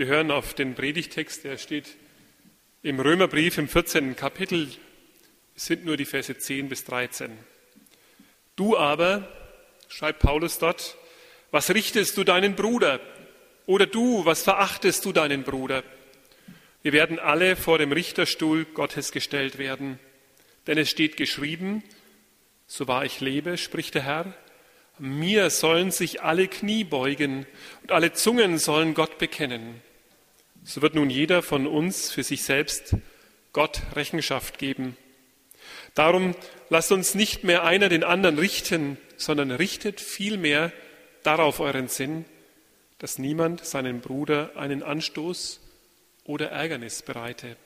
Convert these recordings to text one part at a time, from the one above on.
Wir hören auf den Predigtext, der steht im Römerbrief im 14. Kapitel, es sind nur die Verse 10 bis 13. Du aber, schreibt Paulus dort, was richtest du deinen Bruder? Oder du, was verachtest du deinen Bruder? Wir werden alle vor dem Richterstuhl Gottes gestellt werden. Denn es steht geschrieben, so wahr ich lebe, spricht der Herr, mir sollen sich alle Knie beugen und alle Zungen sollen Gott bekennen. So wird nun jeder von uns für sich selbst Gott Rechenschaft geben. Darum lasst uns nicht mehr einer den anderen richten, sondern richtet vielmehr darauf euren Sinn, dass niemand seinem Bruder einen Anstoß oder Ärgernis bereite.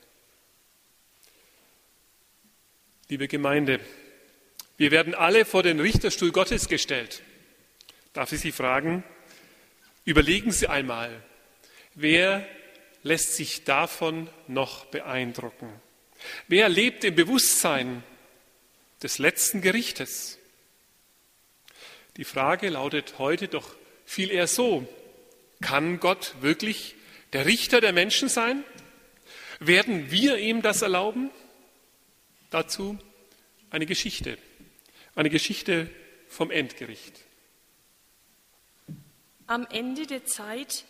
Liebe Gemeinde, wir werden alle vor den Richterstuhl Gottes gestellt. Darf ich Sie fragen, überlegen Sie einmal, wer lässt sich davon noch beeindrucken? Wer lebt im Bewusstsein des letzten Gerichtes? Die Frage lautet heute doch viel eher so, kann Gott wirklich der Richter der Menschen sein? Werden wir ihm das erlauben? Dazu eine Geschichte. Eine Geschichte vom Endgericht. Am Ende der Zeit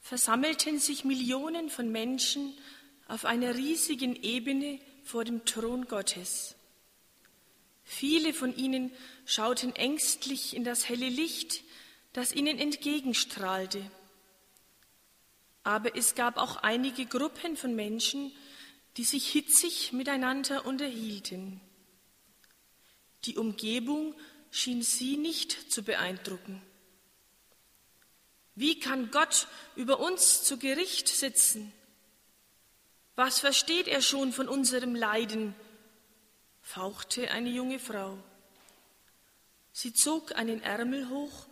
versammelten sich Millionen von Menschen auf einer riesigen Ebene vor dem Thron Gottes. Viele von ihnen schauten ängstlich in das helle Licht, das ihnen entgegenstrahlte. Aber es gab auch einige Gruppen von Menschen, die sich hitzig miteinander unterhielten. Die Umgebung schien sie nicht zu beeindrucken. Wie kann Gott über uns zu Gericht sitzen? Was versteht er schon von unserem Leiden? fauchte eine junge Frau. Sie zog einen Ärmel hoch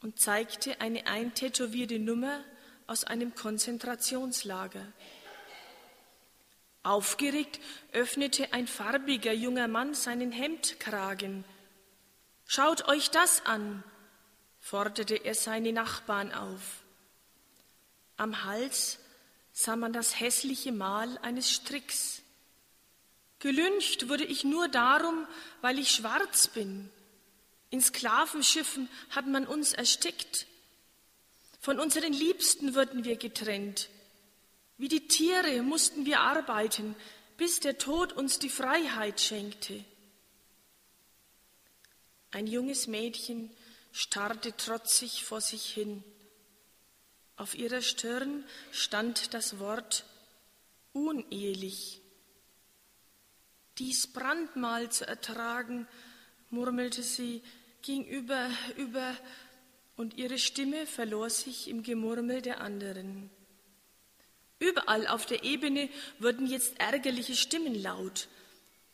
und zeigte eine eintätowierte Nummer aus einem Konzentrationslager. Aufgeregt öffnete ein farbiger junger Mann seinen Hemdkragen. Schaut euch das an, forderte er seine Nachbarn auf. Am Hals sah man das hässliche Mal eines Stricks. Gelüncht wurde ich nur darum, weil ich schwarz bin. In Sklavenschiffen hat man uns erstickt. Von unseren Liebsten wurden wir getrennt. Wie die Tiere mussten wir arbeiten, bis der Tod uns die Freiheit schenkte. Ein junges Mädchen starrte trotzig vor sich hin. Auf ihrer Stirn stand das Wort unehelich. Dies Brandmal zu ertragen, murmelte sie, ging über, über, und ihre Stimme verlor sich im Gemurmel der anderen. Überall auf der Ebene wurden jetzt ärgerliche Stimmen laut.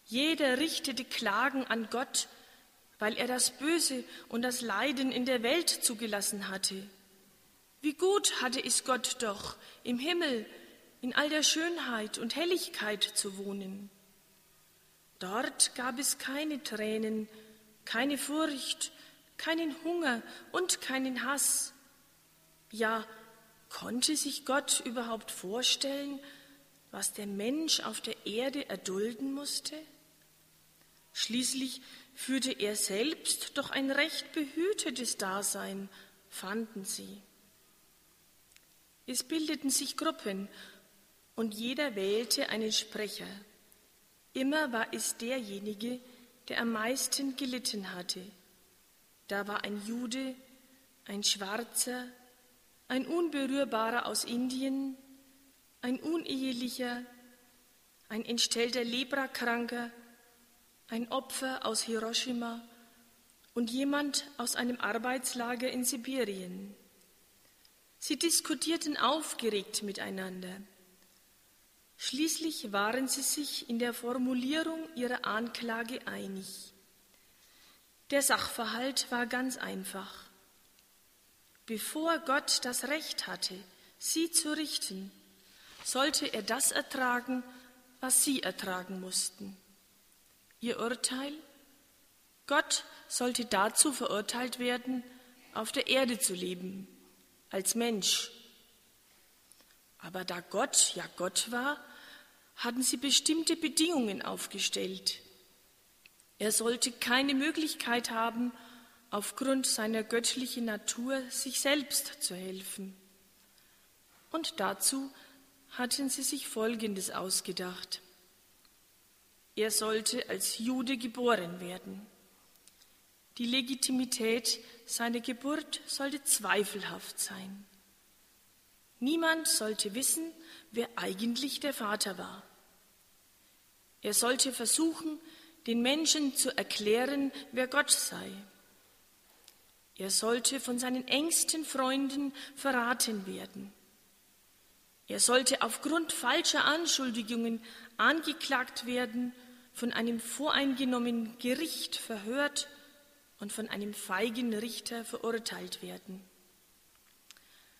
Jeder richtete Klagen an Gott, weil er das Böse und das Leiden in der Welt zugelassen hatte. Wie gut hatte es Gott doch, im Himmel in all der Schönheit und Helligkeit zu wohnen. Dort gab es keine Tränen, keine Furcht, keinen Hunger und keinen Hass. Ja, Konnte sich Gott überhaupt vorstellen, was der Mensch auf der Erde erdulden musste? Schließlich führte er selbst doch ein recht behütetes Dasein, fanden sie. Es bildeten sich Gruppen und jeder wählte einen Sprecher. Immer war es derjenige, der am meisten gelitten hatte. Da war ein Jude, ein Schwarzer, ein Unberührbarer aus Indien, ein Unehelicher, ein entstellter Leprakranker, ein Opfer aus Hiroshima und jemand aus einem Arbeitslager in Sibirien. Sie diskutierten aufgeregt miteinander. Schließlich waren sie sich in der Formulierung ihrer Anklage einig. Der Sachverhalt war ganz einfach. Bevor Gott das Recht hatte, sie zu richten, sollte er das ertragen, was sie ertragen mussten. Ihr Urteil? Gott sollte dazu verurteilt werden, auf der Erde zu leben, als Mensch. Aber da Gott ja Gott war, hatten sie bestimmte Bedingungen aufgestellt. Er sollte keine Möglichkeit haben, aufgrund seiner göttlichen Natur sich selbst zu helfen. Und dazu hatten sie sich Folgendes ausgedacht. Er sollte als Jude geboren werden. Die Legitimität seiner Geburt sollte zweifelhaft sein. Niemand sollte wissen, wer eigentlich der Vater war. Er sollte versuchen, den Menschen zu erklären, wer Gott sei. Er sollte von seinen engsten Freunden verraten werden. Er sollte aufgrund falscher Anschuldigungen angeklagt werden, von einem voreingenommenen Gericht verhört und von einem feigen Richter verurteilt werden.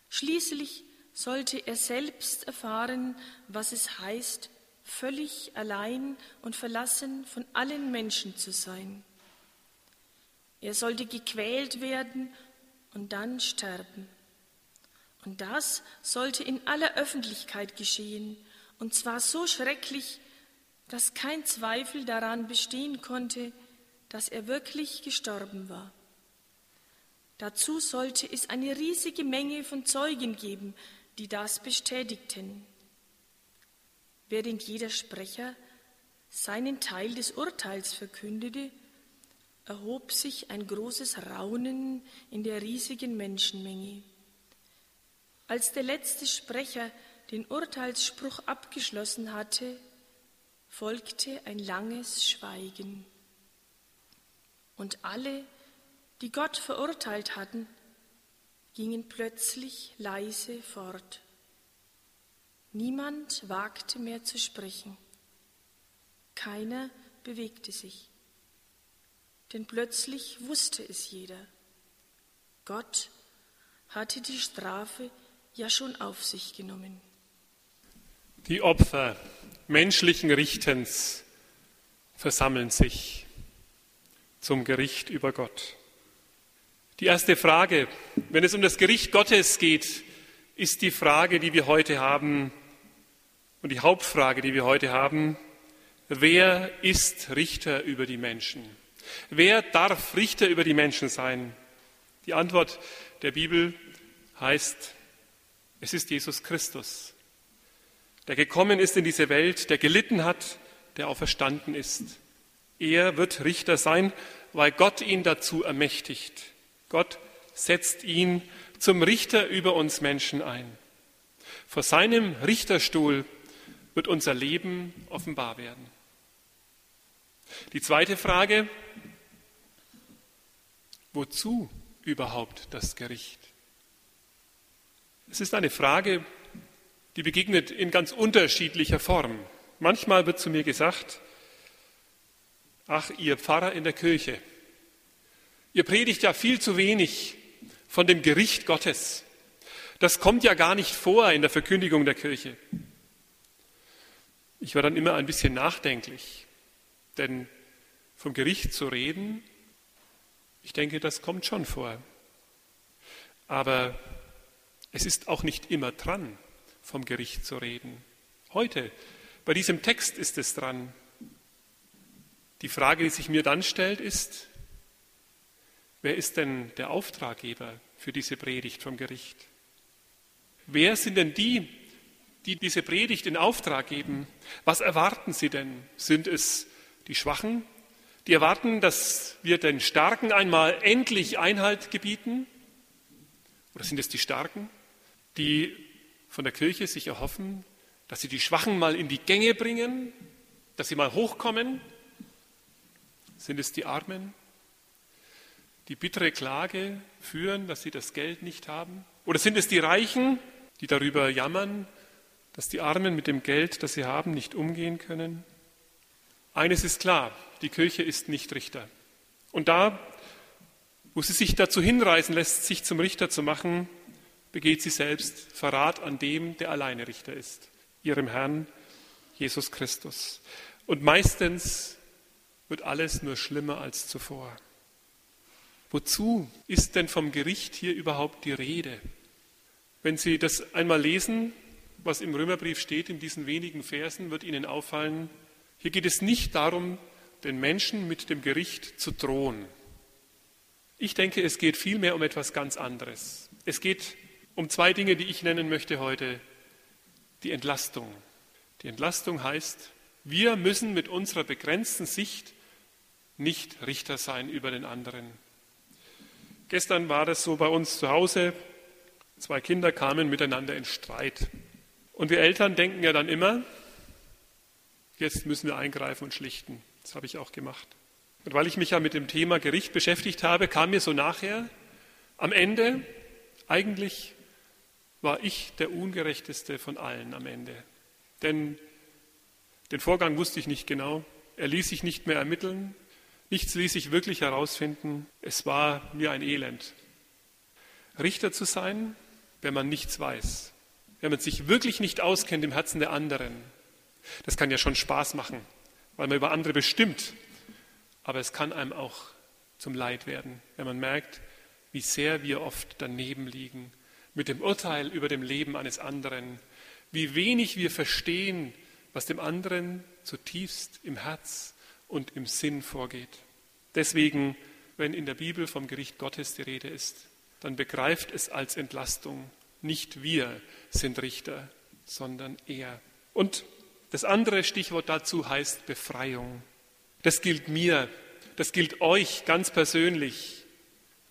Schließlich sollte er selbst erfahren, was es heißt, völlig allein und verlassen von allen Menschen zu sein. Er sollte gequält werden und dann sterben. Und das sollte in aller Öffentlichkeit geschehen, und zwar so schrecklich, dass kein Zweifel daran bestehen konnte, dass er wirklich gestorben war. Dazu sollte es eine riesige Menge von Zeugen geben, die das bestätigten. Während jeder Sprecher seinen Teil des Urteils verkündete, erhob sich ein großes Raunen in der riesigen Menschenmenge. Als der letzte Sprecher den Urteilsspruch abgeschlossen hatte, folgte ein langes Schweigen. Und alle, die Gott verurteilt hatten, gingen plötzlich leise fort. Niemand wagte mehr zu sprechen. Keiner bewegte sich. Denn plötzlich wusste es jeder. Gott hatte die Strafe ja schon auf sich genommen. Die Opfer menschlichen Richtens versammeln sich zum Gericht über Gott. Die erste Frage, wenn es um das Gericht Gottes geht, ist die Frage, die wir heute haben und die Hauptfrage, die wir heute haben, wer ist Richter über die Menschen? Wer darf Richter über die Menschen sein? Die Antwort der Bibel heißt, es ist Jesus Christus, der gekommen ist in diese Welt, der gelitten hat, der auferstanden ist. Er wird Richter sein, weil Gott ihn dazu ermächtigt. Gott setzt ihn zum Richter über uns Menschen ein. Vor seinem Richterstuhl wird unser Leben offenbar werden. Die zweite Frage, wozu überhaupt das Gericht? Es ist eine Frage, die begegnet in ganz unterschiedlicher Form. Manchmal wird zu mir gesagt, ach, ihr Pfarrer in der Kirche, Ihr predigt ja viel zu wenig von dem Gericht Gottes. Das kommt ja gar nicht vor in der Verkündigung der Kirche. Ich war dann immer ein bisschen nachdenklich, denn vom Gericht zu reden, ich denke, das kommt schon vor. Aber es ist auch nicht immer dran, vom Gericht zu reden. Heute, bei diesem Text ist es dran. Die Frage, die sich mir dann stellt, ist, Wer ist denn der Auftraggeber für diese Predigt vom Gericht? Wer sind denn die, die diese Predigt in Auftrag geben? Was erwarten sie denn? Sind es die Schwachen, die erwarten, dass wir den Starken einmal endlich Einhalt gebieten? Oder sind es die Starken, die von der Kirche sich erhoffen, dass sie die Schwachen mal in die Gänge bringen, dass sie mal hochkommen? Sind es die Armen, die bittere Klage führen, dass sie das Geld nicht haben? Oder sind es die Reichen, die darüber jammern, dass die Armen mit dem Geld, das sie haben, nicht umgehen können? Eines ist klar, die Kirche ist nicht Richter. Und da, wo sie sich dazu hinreißen lässt, sich zum Richter zu machen, begeht sie selbst Verrat an dem, der alleine Richter ist, ihrem Herrn Jesus Christus. Und meistens wird alles nur schlimmer als zuvor. Wozu ist denn vom Gericht hier überhaupt die Rede? Wenn Sie das einmal lesen, was im Römerbrief steht, in diesen wenigen Versen, wird Ihnen auffallen, hier geht es nicht darum, den Menschen mit dem Gericht zu drohen. Ich denke, es geht vielmehr um etwas ganz anderes. Es geht um zwei Dinge, die ich nennen möchte heute. Die Entlastung. Die Entlastung heißt, wir müssen mit unserer begrenzten Sicht nicht Richter sein über den anderen. Gestern war das so bei uns zu Hause. Zwei Kinder kamen miteinander in Streit. Und wir Eltern denken ja dann immer, jetzt müssen wir eingreifen und schlichten. Das habe ich auch gemacht. Und weil ich mich ja mit dem Thema Gericht beschäftigt habe, kam mir so nachher, am Ende, eigentlich war ich der ungerechteste von allen am Ende. Denn den Vorgang wusste ich nicht genau. Er ließ sich nicht mehr ermitteln. Nichts ließ sich wirklich herausfinden. Es war mir ein Elend. Richter zu sein, wenn man nichts weiß, wenn man sich wirklich nicht auskennt im Herzen der anderen. Das kann ja schon Spaß machen, weil man über andere bestimmt. Aber es kann einem auch zum Leid werden, wenn man merkt, wie sehr wir oft daneben liegen mit dem Urteil über dem Leben eines anderen, wie wenig wir verstehen, was dem anderen zutiefst im Herz und im Sinn vorgeht. Deswegen, wenn in der Bibel vom Gericht Gottes die Rede ist, dann begreift es als Entlastung. Nicht wir sind Richter, sondern er. Und das andere Stichwort dazu heißt Befreiung. Das gilt mir, das gilt euch ganz persönlich.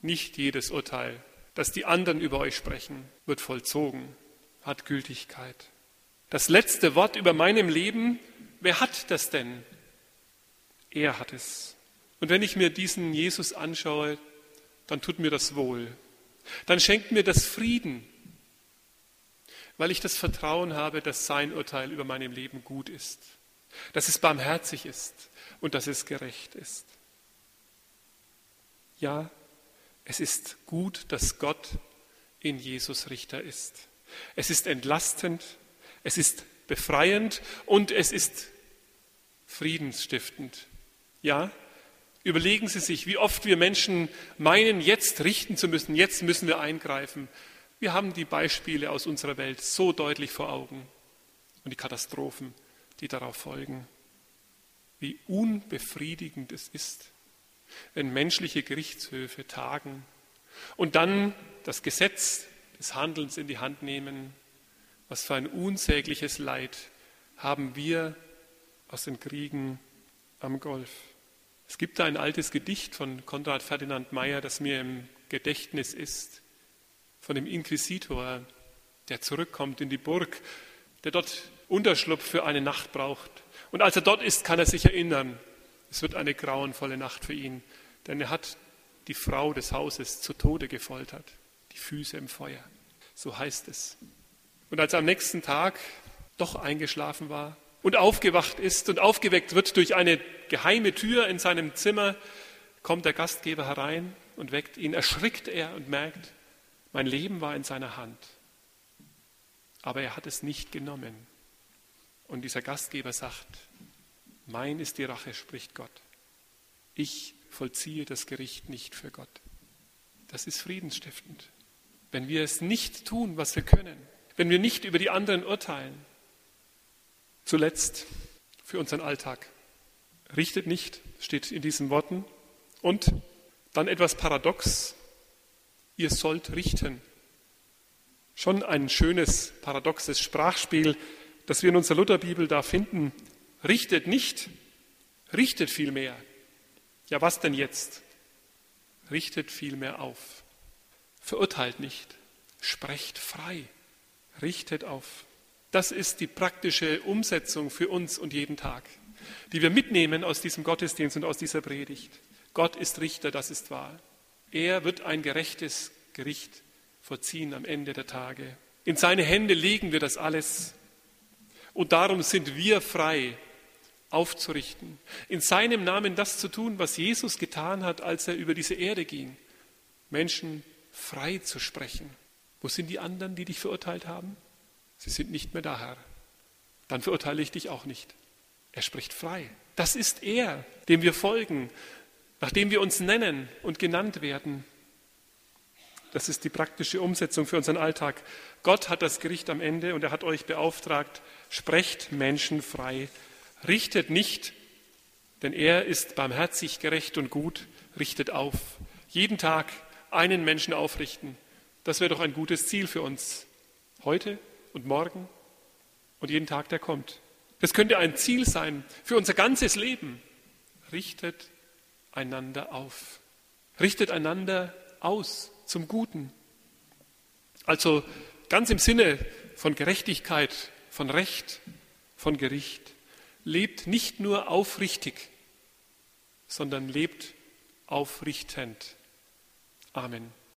Nicht jedes Urteil, das die anderen über euch sprechen, wird vollzogen, hat Gültigkeit. Das letzte Wort über meinem Leben, wer hat das denn? Er hat es. Und wenn ich mir diesen Jesus anschaue, dann tut mir das wohl. Dann schenkt mir das Frieden, weil ich das Vertrauen habe, dass sein Urteil über meinem Leben gut ist, dass es barmherzig ist und dass es gerecht ist. Ja, es ist gut, dass Gott in Jesus Richter ist. Es ist entlastend, es ist befreiend und es ist friedensstiftend. Ja, überlegen Sie sich, wie oft wir Menschen meinen, jetzt richten zu müssen, jetzt müssen wir eingreifen. Wir haben die Beispiele aus unserer Welt so deutlich vor Augen und die Katastrophen, die darauf folgen. Wie unbefriedigend es ist, wenn menschliche Gerichtshöfe tagen und dann das Gesetz des Handelns in die Hand nehmen. Was für ein unsägliches Leid haben wir aus den Kriegen am Golf. Es gibt da ein altes Gedicht von Konrad Ferdinand Meyer, das mir im Gedächtnis ist, von dem Inquisitor, der zurückkommt in die Burg, der dort Unterschlupf für eine Nacht braucht. Und als er dort ist, kann er sich erinnern, es wird eine grauenvolle Nacht für ihn, denn er hat die Frau des Hauses zu Tode gefoltert, die Füße im Feuer. So heißt es. Und als er am nächsten Tag doch eingeschlafen war und aufgewacht ist und aufgeweckt wird durch eine geheime Tür in seinem Zimmer, kommt der Gastgeber herein und weckt ihn. Erschrickt er und merkt, mein Leben war in seiner Hand. Aber er hat es nicht genommen. Und dieser Gastgeber sagt, mein ist die Rache, spricht Gott. Ich vollziehe das Gericht nicht für Gott. Das ist friedensstiftend. Wenn wir es nicht tun, was wir können, wenn wir nicht über die anderen urteilen. Zuletzt für unseren Alltag. Richtet nicht, steht in diesen Worten. Und dann etwas paradox. Ihr sollt richten. Schon ein schönes, paradoxes Sprachspiel, das wir in unserer Lutherbibel da finden. Richtet nicht, richtet vielmehr. Ja, was denn jetzt? Richtet vielmehr auf. Verurteilt nicht, sprecht frei, richtet auf. Das ist die praktische Umsetzung für uns und jeden Tag, die wir mitnehmen aus diesem Gottesdienst und aus dieser Predigt. Gott ist Richter, das ist wahr. Er wird ein gerechtes Gericht vollziehen am Ende der Tage. In seine Hände legen wir das alles. Und darum sind wir frei, aufzurichten, in seinem Namen das zu tun, was Jesus getan hat, als er über diese Erde ging, Menschen frei zu sprechen. Wo sind die anderen, die dich verurteilt haben? Sie sind nicht mehr da, Herr. Dann verurteile ich dich auch nicht. Er spricht frei. Das ist er, dem wir folgen, nachdem wir uns nennen und genannt werden. Das ist die praktische Umsetzung für unseren Alltag. Gott hat das Gericht am Ende und er hat euch beauftragt, sprecht Menschen frei. Richtet nicht, denn er ist barmherzig, gerecht und gut, richtet auf. Jeden Tag einen Menschen aufrichten. Das wäre doch ein gutes Ziel für uns. Heute und morgen und jeden Tag, der kommt. Das könnte ein Ziel sein für unser ganzes Leben. Richtet einander auf. Richtet einander aus zum Guten. Also ganz im Sinne von Gerechtigkeit, von Recht, von Gericht. Lebt nicht nur aufrichtig, sondern lebt aufrichtend. Amen.